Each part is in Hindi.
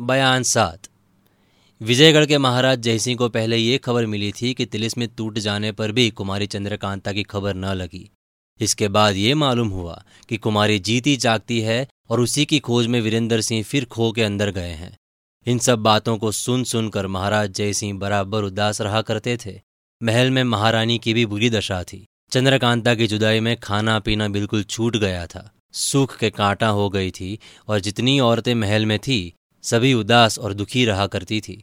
बयान सात। विजयगढ़ के महाराज जयसिंह को पहले ये खबर मिली थी कि तिलिस्म टूट जाने पर भी कुमारी चंद्रकांता की खबर न लगी। इसके बाद ये मालूम हुआ कि कुमारी जीती जागती है और उसी की खोज में वीरेंद्र सिंह फिर खो के अंदर गए हैं। इन सब बातों को सुन सुनकर महाराज जयसिंह बराबर उदास रहा करते थे। महल में महारानी की भी बुरी दशा थी। चंद्रकांता की जुदाई में खाना पीना बिल्कुल छूट गया था। सूख के कांटा हो गई थी और जितनी औरतें महल में थी सभी उदास और दुखी रहा करती थी।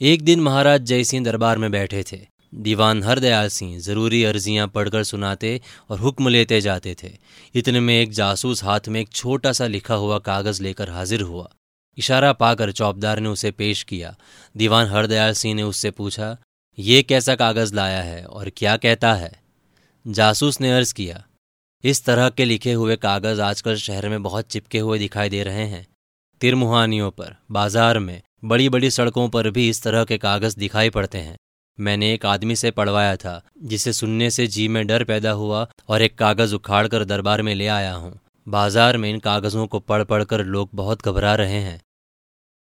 एक दिन महाराज जयसिंह दरबार में बैठे थे। दीवान हरदयाल सिंह ज़रूरी अर्जियाँ पढ़कर सुनाते और हुक्म लेते जाते थे। इतने में एक जासूस हाथ में एक छोटा सा लिखा हुआ कागज़ लेकर हाजिर हुआ। इशारा पाकर चौबदार ने उसे पेश किया। दीवान हरदयाल सिंह ने उससे पूछा, ये कैसा कागज़ लाया है और क्या कहता है? जासूस ने अर्ज़ किया, इस तरह के लिखे हुए कागज़ आजकल शहर में बहुत चिपके हुए दिखाई दे रहे हैं। तिरमुहानियों पर, बाज़ार में बड़ी बड़ी सड़कों पर भी इस तरह के कागज़ दिखाई पड़ते हैं। मैंने एक आदमी से पढ़वाया था, जिसे सुनने से जी में डर पैदा हुआ और एक कागज़ उखाड़ कर दरबार में ले आया हूँ। बाज़ार में इन कागजों को पढ़ पढ़कर लोग बहुत घबरा रहे हैं।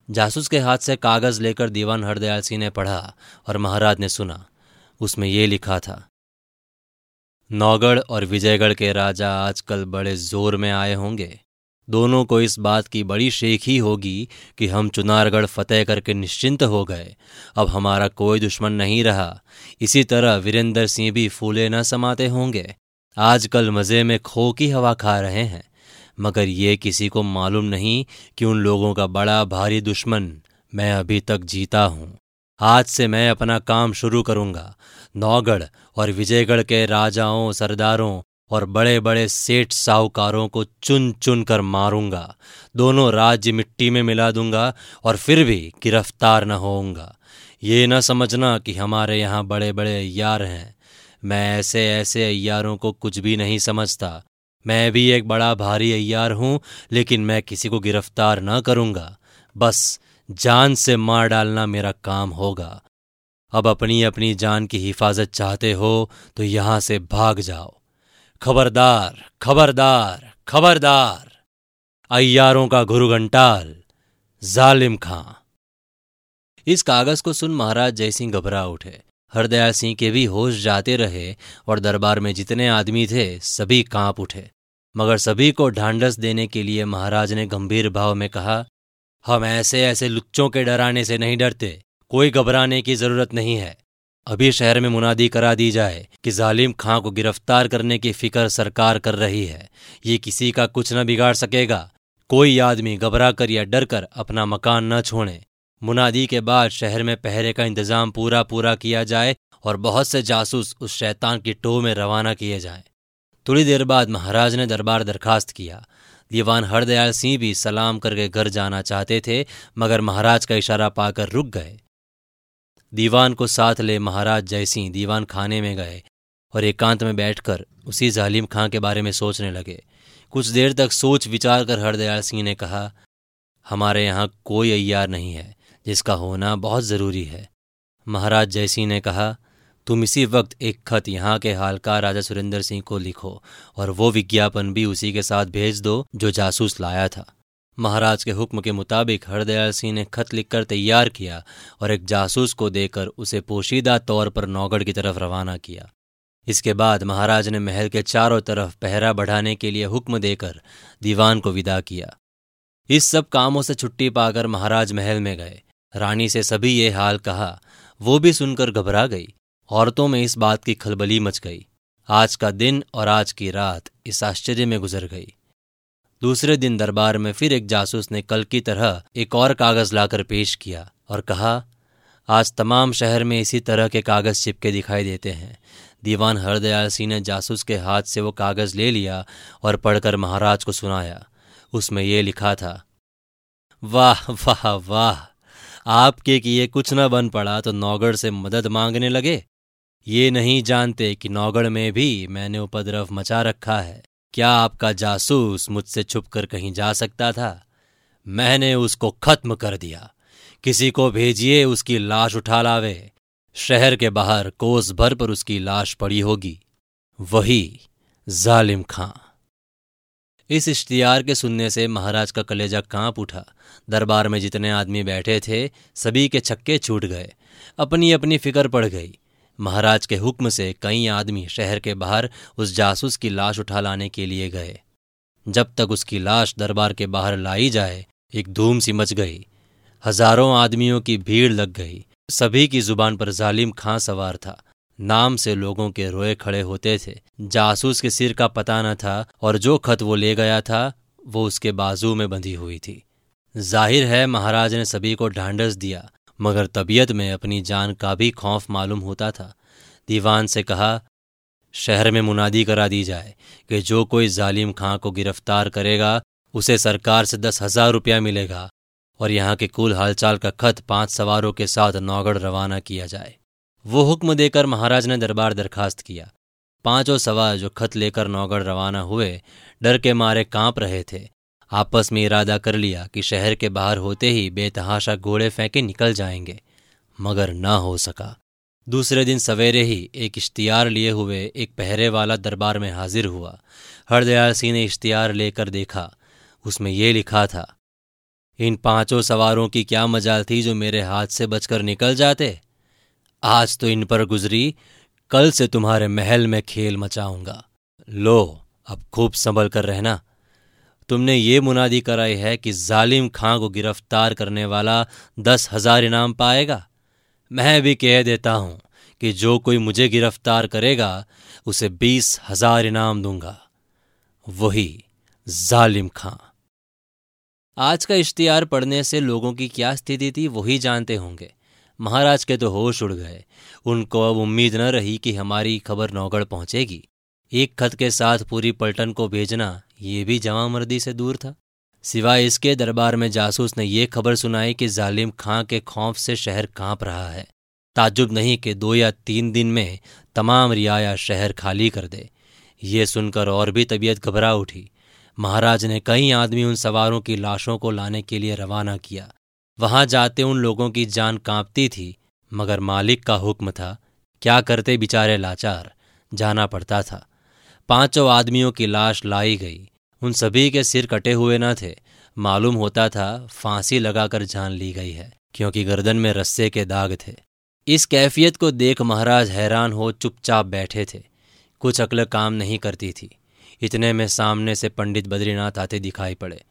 जासूस के हाथ से कागज़ लेकर दीवान हरदयाल सिंह ने पढ़ा और महाराज ने सुना। उसमें ये लिखा था, नौगढ़ और विजयगढ़ के राजा आजकल बड़े ज़ोर में आए होंगे। दोनों को इस बात की बड़ी शेख ही होगी कि हम चुनारगढ़ फतेह करके निश्चिंत हो गए। अब हमारा कोई दुश्मन नहीं रहा। इसी तरह वीरेंद्र सिंह भी फूले न समाते होंगे। आजकल मज़े में खो की हवा खा रहे हैं। मगर ये किसी को मालूम नहीं कि उन लोगों का बड़ा भारी दुश्मन मैं अभी तक जीता हूँ। आज से मैं अपना काम शुरू करूँगा। नौगढ़ और विजयगढ़ के राजाओं, सरदारों और बड़े बड़े सेठ साहूकारों को चुन चुन कर मारूँगा। दोनों राज्य मिट्टी में मिला दूँगा और फिर भी गिरफ़्तार न होऊँगा। ये न समझना कि हमारे यहाँ बड़े बड़े अयार हैं। मैं ऐसे ऐसे अयारों को कुछ भी नहीं समझता। मैं भी एक बड़ा भारी अयार हूँ, लेकिन मैं किसी को गिरफ़्तार न करूँगा। बस जान से मार डालना मेरा काम होगा। अब अपनी अपनी जान की हिफाजत चाहते हो तो यहाँ से भाग जाओ। खबरदार खबरदार खबरदार। अय्यारों का गुरु घंटाल जालिम खां। इस कागज़ को सुन महाराज जयसिंह घबरा उठे। हरदयाल सिंह के भी होश जाते रहे और दरबार में जितने आदमी थे, सभी काँप उठे। मगर सभी को ढांढस देने के लिए महाराज ने गंभीर भाव में कहा, हम ऐसे ऐसे लुच्चों के डराने से नहीं डरते। कोई घबराने की ज़रूरत नहीं है। अभी शहर में मुनादी करा दी जाए कि जालिम खां को गिरफ़्तार करने की फ़िक्र सरकार कर रही है। ये किसी का कुछ न बिगाड़ सकेगा। कोई आदमी घबरा कर या डर कर अपना मकान न छोड़े। मुनादी के बाद शहर में पहरे का इंतज़ाम पूरा पूरा किया जाए और बहुत से जासूस उस शैतान की टोह में रवाना किए जाएँ। थोड़ी देर बाद महाराज ने दरबार दरखास्त किया। दीवान हरदयाल सिंह भी सलाम करके घर जाना चाहते थे, मगर महाराज का इशारा पाकर रुक गए। दीवान को साथ ले महाराज जयसिंह दीवान खाने में गए और एकांत में बैठकर उसी जालिम खां के बारे में सोचने लगे। कुछ देर तक सोच विचार कर हरदयाल सिंह ने कहा, हमारे यहाँ कोई अय्यार नहीं है, जिसका होना बहुत ज़रूरी है। महाराज जयसिंह ने कहा, तुम इसी वक्त एक खत यहाँ के हालकार राजा सुरेंद्र सिंह को लिखो और वो विज्ञापन भी उसी के साथ भेज दो जो जासूस लाया था। महाराज के हुक्म के मुताबिक हरदयाल सिंह ने खत लिखकर तैयार किया और एक जासूस को देकर उसे पोशीदा तौर पर नौगढ़ की तरफ़ रवाना किया। इसके बाद महाराज ने महल के चारों तरफ़ पहरा बढ़ाने के लिए हुक्म देकर दीवान को विदा किया। इस सब कामों से छुट्टी पाकर महाराज महल में गए। रानी से सभी ये हाल कहा, वो भी सुनकर घबरा गई। औरतों में इस बात की खलबली मच गई। आज का दिन और आज की रात इस आश्चर्य में गुजर गई। दूसरे दिन दरबार में फिर एक जासूस ने कल की तरह एक और कागज़ लाकर पेश किया और कहा, आज तमाम शहर में इसी तरह के कागज़ चिपके दिखाई देते हैं। दीवान हरदयाल सिंह ने जासूस के हाथ से वो कागज़ ले लिया और पढ़कर महाराज को सुनाया। उसमें ये लिखा था, वाह वाह वाह, आपके किए कुछ न बन पड़ा तो नौगढ़ से मदद मांगने लगे? ये नहीं जानते कि नौगढ़ में भी मैंने उपद्रव मचा रखा है। क्या आपका जासूस मुझसे छुप कर कहीं जा सकता था? मैंने उसको खत्म कर दिया। किसी को भेजिए उसकी लाश उठा लावे। शहर के बाहर कोस भर पर उसकी लाश पड़ी होगी। वही जालिम खां। इस इश्तियार के सुनने से महाराज का कलेजा काँप उठा। दरबार में जितने आदमी बैठे थे, सभी के छक्के छूट गए। अपनी अपनी फ़िक्र पड़ गई। महाराज के हुक्म से कई आदमी शहर के बाहर उस जासूस की लाश उठा लाने के लिए गए। जब तक उसकी लाश दरबार के बाहर लाई जाए, एक धूम सी मच गई। हज़ारों आदमियों की भीड़ लग गई। सभी की ज़ुबान पर जालिम खां सवार था। नाम से लोगों के रोए खड़े होते थे। जासूस के सिर का पता न था और जो खत वो ले गया था, वो उसके बाजू में बंधी हुई थी। ज़ाहिर है महाराज ने सभी को ढांढस दिया। मगर तबीयत में अपनी जान का भी खौफ मालूम होता था। दीवान से कहा, शहर में मुनादी करा दी जाए कि जो कोई जालिम खां को गिरफ़्तार करेगा, उसे सरकार से दस हज़ार रुपया मिलेगा और यहाँ के कुल हालचाल का खत पाँच सवारों के साथ नौगढ़ रवाना किया जाए। वो हुक्म देकर महाराज ने दरबार दरखास्त किया। पाँचों सवार जो खत लेकर नौगढ़ रवाना हुए, डर के मारे काँप रहे थे। आपस में इरादा कर लिया कि शहर के बाहर होते ही बेतहाशा घोड़े फेंके निकल जाएँगे, मगर न हो सका। दूसरे दिन सवेरे ही एक इश्तियार लिए हुए एक पहरे वाला दरबार में हाजिर हुआ। हरदयाल सिंह ने इश्तियार लेकर देखा। उसमें ये लिखा था, इन पाँचों सवारों की क्या मजाल थी जो मेरे हाथ से बचकर निकल जाते? आज तो इन पर गुजरी, कल से तुम्हारे महल में खेल मचाऊँगा। लो, अब खूब संभल कर रहना। तुमने ये मुनादी कराई है कि जालिम खां को गिरफ़्तार करने वाला दस हज़ार इनाम पाएगा। मैं भी कह देता हूँ कि जो कोई मुझे गिरफ़्तार करेगा, उसे बीस हज़ार इनाम दूँगा। वही जालिम खां। आज का इश्तियार पढ़ने से लोगों की क्या स्थिति थी, वही जानते होंगे। महाराज के तो होश उड़ गए। उनको अब उम्मीद न रही कि हमारी खबर नौगढ़ पहुंचेगी। एक खत के साथ पूरी पलटन को भेजना ये भी जमा मर्दी से दूर था। सिवाय इसके, दरबार में जासूस ने यह खबर सुनाई कि जालिम खां के खौफ से शहर काँप रहा है। ताजुब नहीं कि दो या तीन दिन में तमाम रियाया शहर खाली कर दे। ये सुनकर और भी तबीयत घबरा उठी। महाराज ने कई आदमी उन सवारों की लाशों को लाने के लिए रवाना किया। वहाँ जाते उन लोगों की जान कांपती थी, मगर मालिक का हुक्म था, क्या करते बिचारे लाचार? जाना पड़ता था। पाँचों आदमियों की लाश लाई गई। उन सभी के सिर कटे हुए न थे। मालूम होता था, फांसी लगाकर जान ली गई है, क्योंकि गर्दन में रस्से के दाग थे। इस कैफियत को देख महाराज हैरान हो चुपचाप बैठे थे। कुछ अकल काम नहीं करती थी। इतने में सामने से पंडित बद्रीनाथ आते दिखाई पड़े।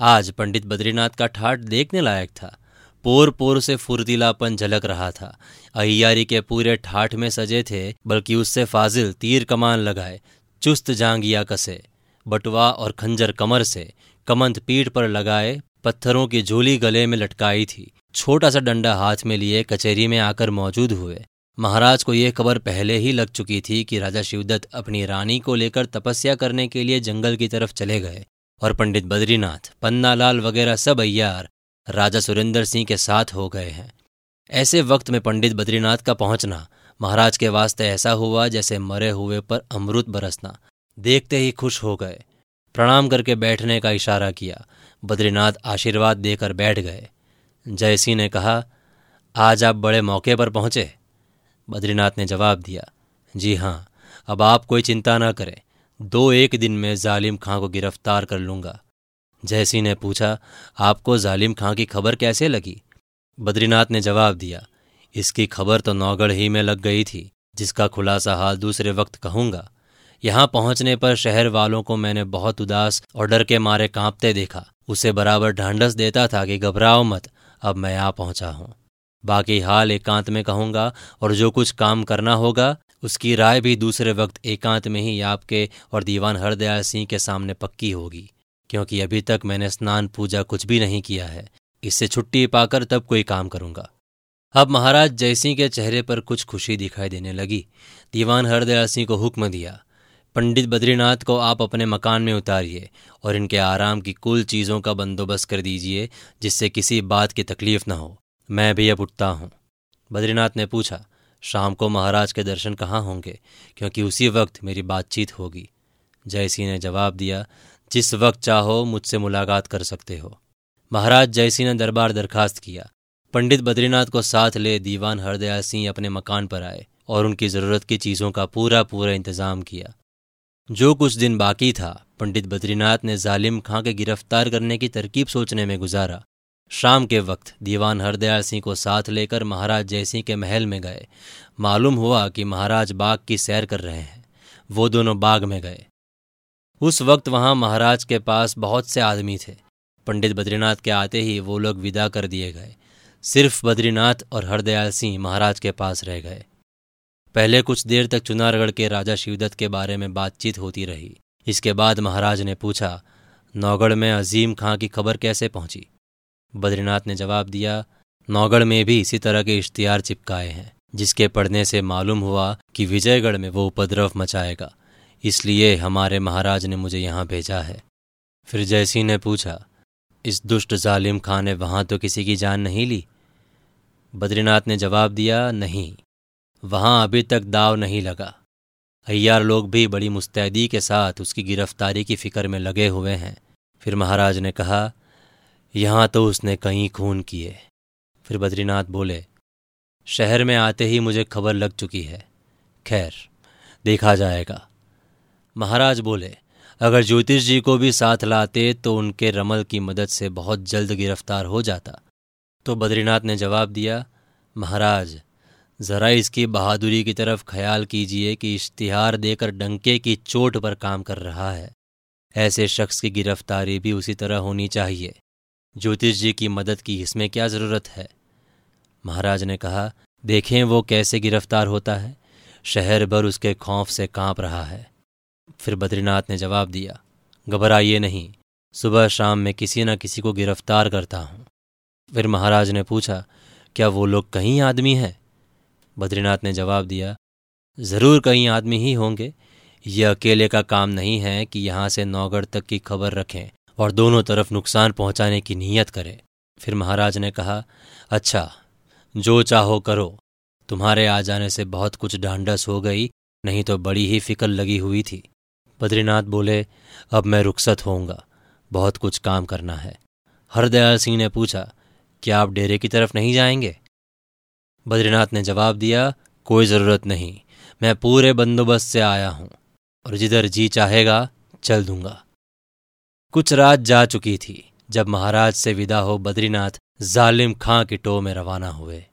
आज पंडित बद्रीनाथ का ठाट देखने लायक था। पोर पोर से फुर्तीलापन झलक रहा था। अहियारी के पूरे ठाठ में सजे थे, बल्कि उससे फाजिल तीर कमान लगाए चुस्त जांगिया कसे, बटुआ और खंजर कमर से कमंत पीठ पर लगाए पत्थरों की झोली गले में लटकाई थी। छोटा सा डंडा हाथ में लिए कचहरी में आकर मौजूद हुए। महाराज को यह खबर पहले ही लग चुकी थी कि राजा शिवदत्त अपनी रानी को लेकर तपस्या करने के लिए जंगल की तरफ़ चले गए और पंडित बद्रीनाथ, पन्नालाल वगैरह सब अय्यार, राजा सुरेंद्र सिंह के साथ हो गए हैं। ऐसे वक्त में पंडित बद्रीनाथ का पहुँचना महाराज के वास्ते ऐसा हुआ जैसे मरे हुए पर अमृत बरसना। देखते ही खुश हो गए। प्रणाम करके बैठने का इशारा किया। बद्रीनाथ आशीर्वाद देकर बैठ गए। जयसिंह ने कहा, आज आप बड़े मौके पर पहुँचे? बद्रीनाथ ने जवाब दिया, जी हाँ अब आप कोई चिंता न करें। दो एक दिन में जालिम खां को गिरफ़्तार कर लूँगा। जयसिंह ने पूछा, आपको जालिम खां की खबर कैसे लगी? बद्रीनाथ ने जवाब दिया इसकी खबर तो नौगढ़ ही में लग गई थी, जिसका खुलासा हाल दूसरे वक्त कहूँगा। यहाँ पहुँचने पर शहर वालों को मैंने बहुत उदास और डर के मारे कांपते देखा। उसे बराबर ढांढस देता था कि घबराओ मत, अब मैं आ पहुँचा हूँ। बाकी हाल एकांत में कहूँगा, और जो कुछ काम करना होगा, उसकी राय भी दूसरे वक्त एकांत में ही आपके और दीवान हरदयाल सिंह के सामने पक्की होगी, क्योंकि अभी तक मैंने स्नान पूजा कुछ भी नहीं किया है। इससे छुट्टी पाकर तब कोई काम करूँगा। अब महाराज जयसिंह के चेहरे पर कुछ खुशी दिखाई देने लगी। दीवान हरदयाल सिंह को हुक्म दिया, पंडित बद्रीनाथ को आप अपने मकान में उतारिए और इनके आराम की कुल चीज़ों का बंदोबस्त कर दीजिए, जिससे किसी बात की तकलीफ़ न हो। मैं भी अब उठता हूँ। बद्रीनाथ ने पूछा, शाम को महाराज के दर्शन कहाँ होंगे? क्योंकि उसी वक्त मेरी बातचीत होगी। जयसिंह ने जवाब दिया, जिस वक्त चाहो मुझसे मुलाकात कर सकते हो। महाराज जयसिंह ने दरबार दरखास्त किया। पंडित बद्रीनाथ को साथ ले दीवान हरदयाल सिंह अपने मकान पर आए और उनकी ज़रूरत की चीज़ों का पूरा पूरा इंतज़ाम किया। जो कुछ दिन बाकी था, पंडित बद्रीनाथ ने जालिम खां के गिरफ़्तार करने की तरकीब सोचने में गुजारा। शाम के वक्त दीवान हरदयाल सिंह को साथ लेकर महाराज जयसिंह के महल में गए। मालूम हुआ कि महाराज बाग की सैर कर रहे हैं। वो दोनों बाग में गए। उस वक्त वहाँ महाराज के पास बहुत से आदमी थे। पंडित बद्रीनाथ के आते ही वो लोग विदा कर दिए गए। सिर्फ़ बद्रीनाथ और हरदयाल सिंह महाराज के पास रह गए। पहले कुछ देर तक चुनारगढ़ के राजा शिवदत्त के बारे में बातचीत होती रही। इसके बाद महाराज ने पूछा, नौगढ़ में अजीम खां की खबर कैसे पहुँची? बद्रीनाथ ने जवाब दिया, नौगढ़ में भी इसी तरह के इश्तिहार चिपकाए हैं, जिसके पढ़ने से मालूम हुआ कि विजयगढ़ में वो उपद्रव मचाएगा। इसलिए हमारे महाराज ने मुझे यहाँ भेजा है। फिर जयसिंह ने पूछा इस दुष्ट जालिम खां ने वहाँ तो किसी की जान नहीं ली। बद्रीनाथ ने जवाब दिया, नहीं, वहाँ अभी तक दाव नहीं लगा। अय्यार लोग भी बड़ी मुस्तैदी के साथ उसकी गिरफ्तारी की फ़िक्र में लगे हुए हैं। फिर महाराज ने कहा, यहाँ तो उसने कई खून किए। फिर बद्रीनाथ बोले, शहर में आते ही मुझे खबर लग चुकी है। खैर, देखा जाएगा। महाराज बोले अगर ज्योतिष जी को भी साथ लाते तो उनके रमल की मदद से बहुत जल्द गिरफ़्तार हो जाता। तो बद्रीनाथ ने जवाब दिया, महाराज, जरा इसकी बहादुरी की तरफ़ ख्याल कीजिए कि इश्तिहार देकर डंके की चोट पर काम कर रहा है। ऐसे शख्स की गिरफ्तारी भी उसी तरह होनी चाहिए। ज्योतिष जी की मदद की इसमें क्या ज़रूरत है? महाराज ने कहा, देखें वो कैसे गिरफ़्तार होता है। शहर भर उसके खौफ से काँप रहा है। फिर बद्रीनाथ ने जवाब दिया, घबराइए नहीं, सुबह शाम में किसी न किसी को गिरफ़्तार करता हूँ। फिर महाराज ने पूछा, क्या वो लोग कहीं आदमी हैं? बद्रीनाथ ने जवाब दिया, ज़रूर कहीं आदमी ही होंगे। यह अकेले का काम नहीं है कि यहाँ से नौगढ़ तक की खबर रखें और दोनों तरफ़ नुकसान पहुँचाने की नीयत करें। फिर महाराज ने कहा अच्छा जो चाहो करो। तुम्हारे आ जाने से बहुत कुछ ढांढस हो गई, नहीं तो बड़ी ही फ़िक्र लगी हुई थी। बद्रीनाथ बोले, अब मैं रुखसत होऊँगा, बहुत कुछ काम करना है। हरदयाल सिंह ने पूछा, क्या आप डेरे की तरफ़ नहीं जाएँगे? बद्रीनाथ ने जवाब दिया, कोई ज़रूरत नहीं, मैं पूरे बंदोबस्त से आया हूँ और जिधर जी चाहेगा, चल दूँगा। कुछ रात जा चुकी थी, जब महाराज से विदा हो बद्रीनाथ जालिम खां की टो में रवाना हुए।